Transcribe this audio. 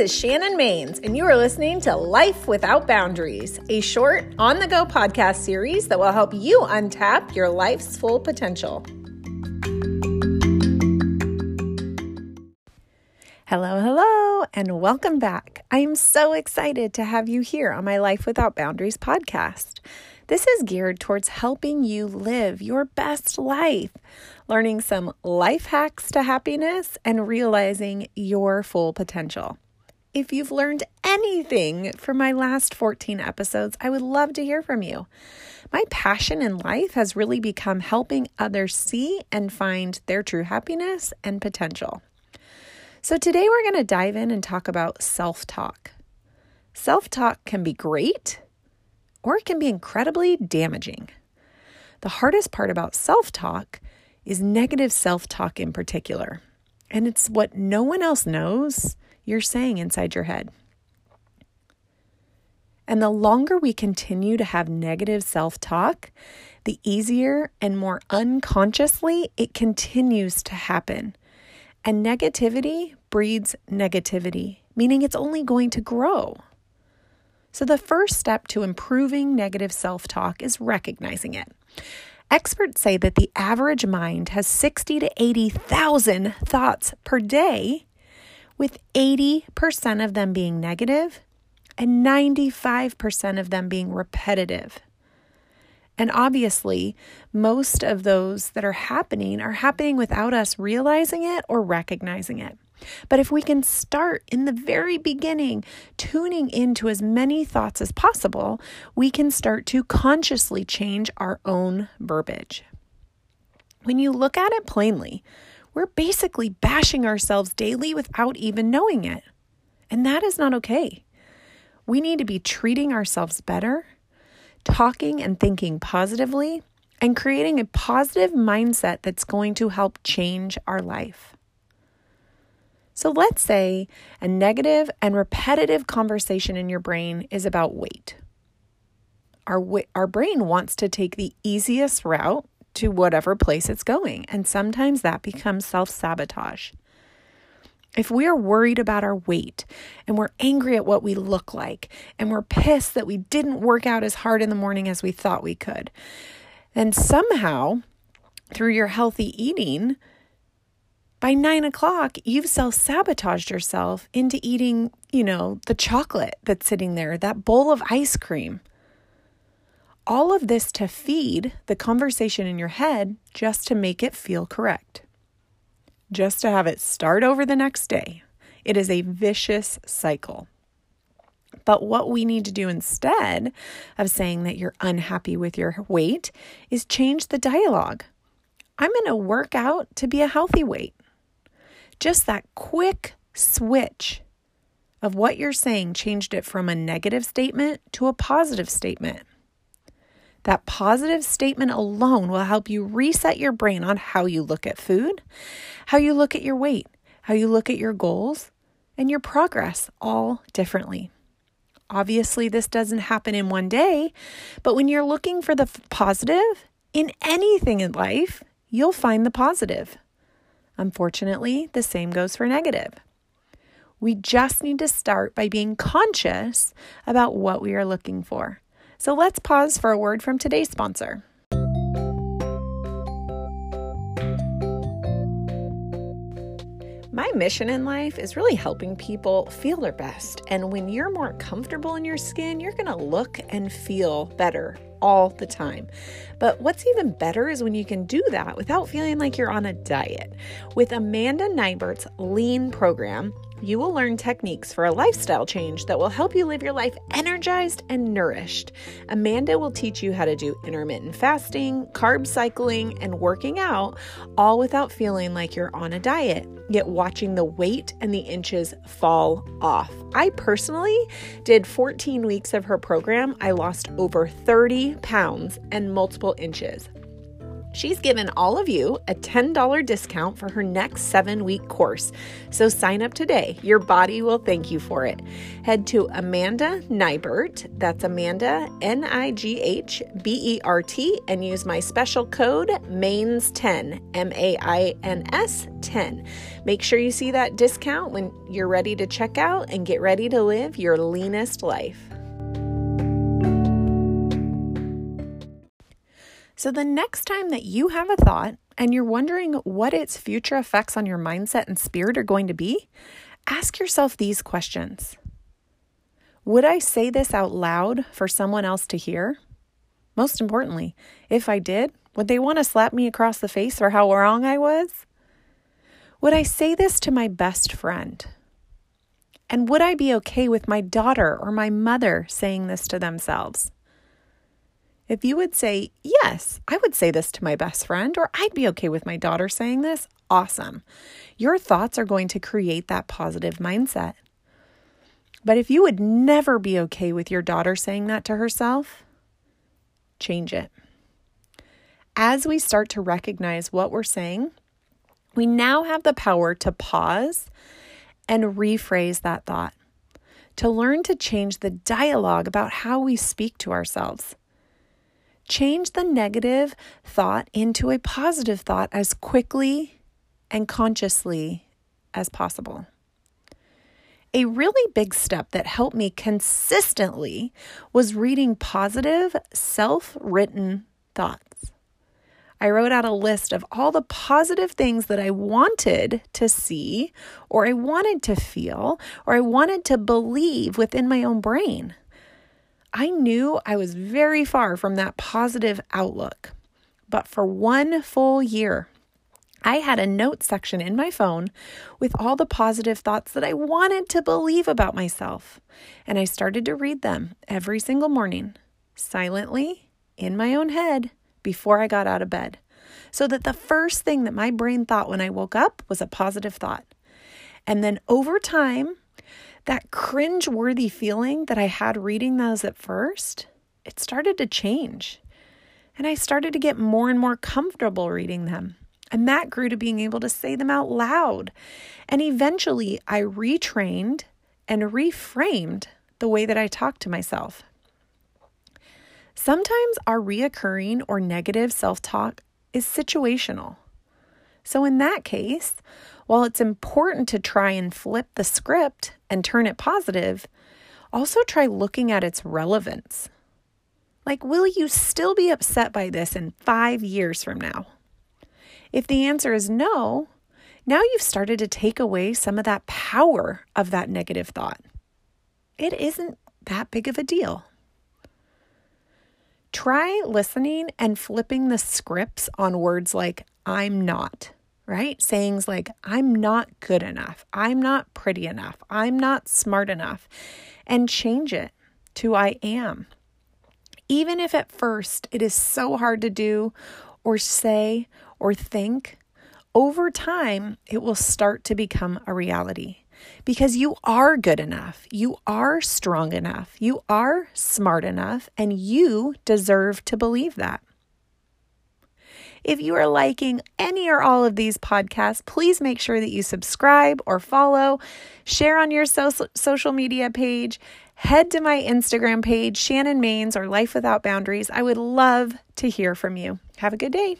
is Shannon Mains, and you are listening to Life Without Boundaries, a short, on the go podcast series that will help you untap your life's full potential. Hello, hello, and welcome back. I am so excited to have you here on my Life Without Boundaries podcast. This is geared towards helping you live your best life, learning some life hacks to happiness, and realizing your full potential. If you've learned anything from my last 14 episodes, I would love to hear from you. My passion in life has really become helping others see and find their true happiness and potential. So, today we're going to dive in and talk about self talk. Self talk can be great or it can be incredibly damaging. The hardest part about self talk is negative self talk in particular. And it's what no one else knows you're saying inside your head. And the longer we continue to have negative self talk, the easier and more unconsciously it continues to happen. And negativity breeds negativity, meaning it's only going to grow. So, the first step to improving negative self talk is recognizing it. Experts say that the average mind has 60 to 80,000 thoughts per day, with 80% of them being negative and 95% of them being repetitive. And obviously, most of those that are happening are happening without us realizing it or recognizing it. But if we can start in the very beginning, tuning into as many thoughts as possible, we can start to consciously change our own verbiage. When you look at it plainly, we're basically bashing ourselves daily without even knowing it. And that is not okay. We need to be treating ourselves better, talking and thinking positively, and creating a positive mindset that's going to help change our life. So let's say a negative and repetitive conversation in your brain is about weight. Our, our brain wants to take the easiest route to whatever place it's going, and sometimes that becomes self sabotage. If we are worried about our weight and we're angry at what we look like and we're pissed that we didn't work out as hard in the morning as we thought we could, then somehow through your healthy eating, by nine o'clock, you've self sabotaged yourself into eating, you know, the chocolate that's sitting there, that bowl of ice cream. All of this to feed the conversation in your head just to make it feel correct, just to have it start over the next day. It is a vicious cycle. But what we need to do instead of saying that you're unhappy with your weight is change the dialogue. I'm going to work out to be a healthy weight. Just that quick switch of what you're saying changed it from a negative statement to a positive statement. That positive statement alone will help you reset your brain on how you look at food, how you look at your weight, how you look at your goals, and your progress all differently. Obviously, this doesn't happen in one day, but when you're looking for the positive in anything in life, you'll find the positive. Unfortunately, the same goes for negative. We just need to start by being conscious about what we are looking for. So let's pause for a word from today's sponsor. My mission in life is really helping people feel their best. And when you're more comfortable in your skin, you're going to look and feel better all the time. But what's even better is when you can do that without feeling like you're on a diet. With Amanda Nighbert's Lean program, you will learn techniques for a lifestyle change that will help you live your life energized and nourished. Amanda will teach you how to do intermittent fasting, carb cycling, and working out, all without feeling like you're on a diet, yet watching the weight and the inches fall off. I personally did 14 weeks of her program. I lost over 30 pounds and multiple inches. She's given all of you a $10 discount for her next seven week course. So sign up today. Your body will thank you for it. Head to Amanda Nighbert, that's Amanda N I G H B E R T, and use my special code MAINS10, M A I N S 10. Make sure you see that discount when you're ready to check out and get ready to live your leanest life. So, the next time that you have a thought and you're wondering what its future effects on your mindset and spirit are going to be, ask yourself these questions Would I say this out loud for someone else to hear? Most importantly, if I did, would they want to slap me across the face for how wrong I was? Would I say this to my best friend? And would I be okay with my daughter or my mother saying this to themselves? If you would say, Yes, I would say this to my best friend, or I'd be okay with my daughter saying this, awesome. Your thoughts are going to create that positive mindset. But if you would never be okay with your daughter saying that to herself, change it. As we start to recognize what we're saying, we now have the power to pause and rephrase that thought, to learn to change the dialogue about how we speak to ourselves. Change the negative thought into a positive thought as quickly and consciously as possible. A really big step that helped me consistently was reading positive, self written thoughts. I wrote out a list of all the positive things that I wanted to see, or I wanted to feel, or I wanted to believe within my own brain. I knew I was very far from that positive outlook. But for one full year, I had a note section in my phone with all the positive thoughts that I wanted to believe about myself. And I started to read them every single morning, silently, in my own head, before I got out of bed. So that the first thing that my brain thought when I woke up was a positive thought. And then over time, that cringe-worthy feeling that I had reading those at first, it started to change. And I started to get more and more comfortable reading them. And that grew to being able to say them out loud. And eventually, I retrained and reframed the way that I talk to myself. Sometimes our reoccurring or negative self talk is situational. So, in that case, while it's important to try and flip the script and turn it positive, also try looking at its relevance. Like, will you still be upset by this in five years from now? If the answer is no, now you've started to take away some of that power of that negative thought. It isn't that big of a deal. Try listening and flipping the scripts on words like, I'm not right? Sayings like, I'm not good enough, I'm not pretty enough, I'm not smart enough, and change it to I am. Even if at first it is so hard to do or say or think, over time it will start to become a reality because you are good enough, you are strong enough, you are smart enough, and you deserve to believe that. If you are liking any or all of these podcasts, please make sure that you subscribe or follow, share on your so- social media page, head to my Instagram page, Shannon Mains or Life Without Boundaries. I would love to hear from you. Have a good day.